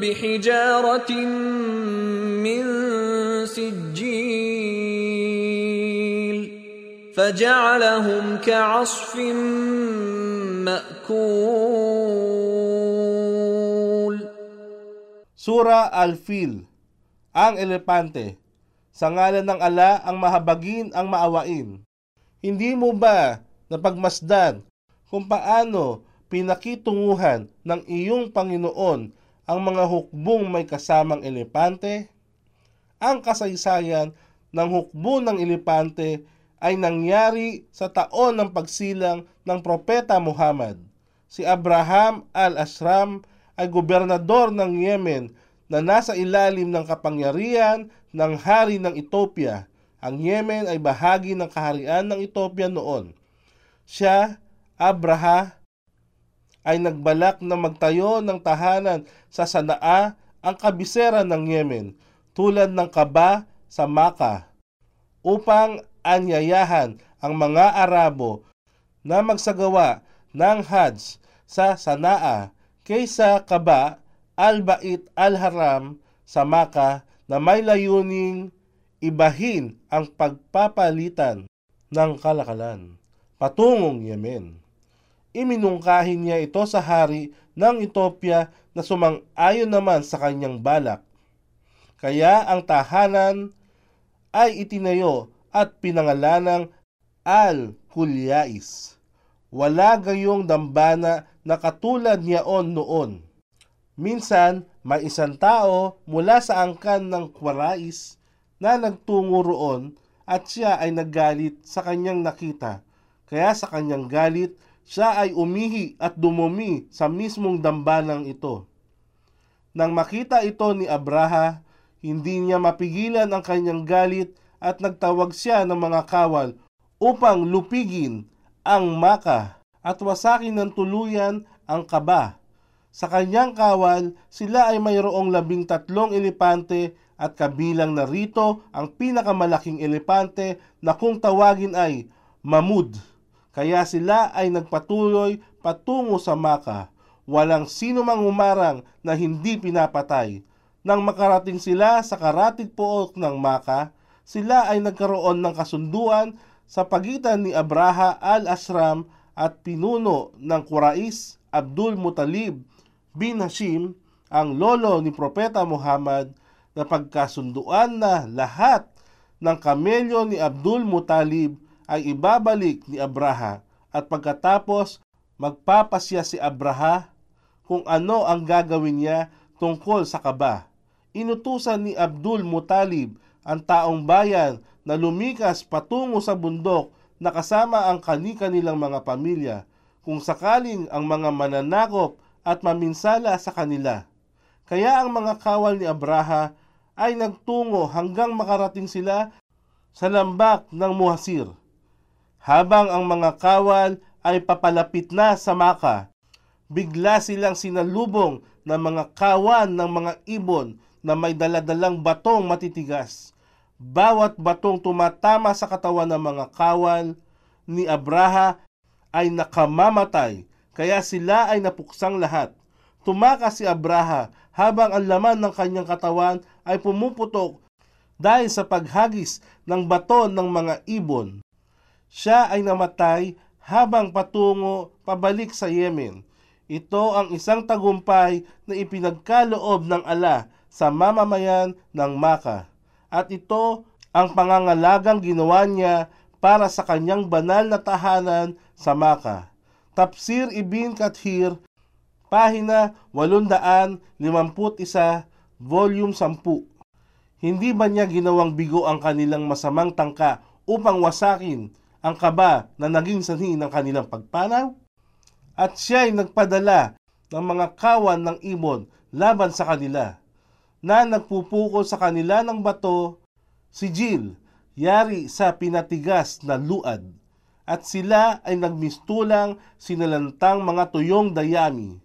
بحجارة من سجيل فجعلهم كعصف مأكول Sura Al-Fil, ang elepante. Sa ngalan ng ala ang mahabagin ang maawain. Hindi mo ba napagmasdan kung paano pinakitunguhan ng iyong Panginoon ang mga hukbong may kasamang elepante? Ang kasaysayan ng hukbo ng elepante ay nangyari sa taon ng pagsilang ng Propeta Muhammad. Si Abraham al-Ashram ay gobernador ng Yemen na nasa ilalim ng kapangyarihan ng hari ng Ethiopia. Ang Yemen ay bahagi ng kaharian ng Ethiopia noon. Siya, Abraha, ay nagbalak na magtayo ng tahanan sa Sanaa, ang kabisera ng Yemen, tulad ng Kaba sa Maka, upang anyayahan ang mga Arabo na magsagawa ng Hajj sa Sanaa kaysa Kaba, Al-Bait Al-Haram sa Maka na may layuning ibahin ang pagpapalitan ng kalakalan patungong Yemen. Iminungkahin niya ito sa hari ng Ethiopia na sumang-ayon naman sa kanyang balak. Kaya ang tahanan ay itinayo at pinangalanang Al-Kulyais. Wala gayong dambana na katulad niyaon noon. Minsan, may isang tao mula sa angkan ng Kwarais na nagtungo roon at siya ay naggalit sa kanyang nakita. Kaya sa kanyang galit, siya ay umihi at dumumi sa mismong dambanang ito. Nang makita ito ni Abraha, hindi niya mapigilan ang kanyang galit at nagtawag siya ng mga kawal upang lupigin ang maka at wasakin ng tuluyan ang kaba. Sa kanyang kawal, sila ay mayroong labing tatlong elepante at kabilang na rito ang pinakamalaking elepante na kung tawagin ay Mamud. Kaya sila ay nagpatuloy patungo sa Maka. Walang sino mang umarang na hindi pinapatay. Nang makarating sila sa karatig pook ng Maka, sila ay nagkaroon ng kasunduan sa pagitan ni Abraha al-Asram at pinuno ng Quraish Abdul Mutalib bin Hashim, ang lolo ni Propeta Muhammad, na pagkasunduan na lahat ng kamelyo ni Abdul Mutalib ay ibabalik ni Abraha at pagkatapos magpapasya si Abraha kung ano ang gagawin niya tungkol sa kaba. Inutusan ni Abdul Mutalib ang taong bayan na lumikas patungo sa bundok na kasama ang kani-kanilang mga pamilya kung sakaling ang mga mananakop at maminsala sa kanila. Kaya ang mga kawal ni Abraha ay nagtungo hanggang makarating sila sa lambak ng Muhasir. Habang ang mga kawal ay papalapit na sa Maka, bigla silang sinalubong ng mga kawan ng mga ibon na may daladalang batong matitigas. Bawat batong tumatama sa katawan ng mga kawal ni Abraha ay nakamamatay, kaya sila ay napuksang lahat. Tumakas si Abraha habang ang laman ng kanyang katawan ay pumuputok dahil sa paghagis ng bato ng mga ibon. Siya ay namatay habang patungo pabalik sa Yemen. Ito ang isang tagumpay na ipinagkaloob ng ala sa mamamayan ng Maka. At ito ang pangangalagang ginawa niya para sa kanyang banal na tahanan sa Maka. Tafsir Ibn Kathir, pahina 851, volume 10. Hindi ba niya ginawang bigo ang kanilang masamang tangka upang wasakin ang kaba na naging sanhi ng kanilang pagpanaw? At siya ay nagpadala ng mga kawan ng ibon laban sa kanila. na nagpupuko sa kanila ng bato, si Jill, yari sa pinatigas na luad, at sila ay nagmistulang sinalantang mga tuyong dayami.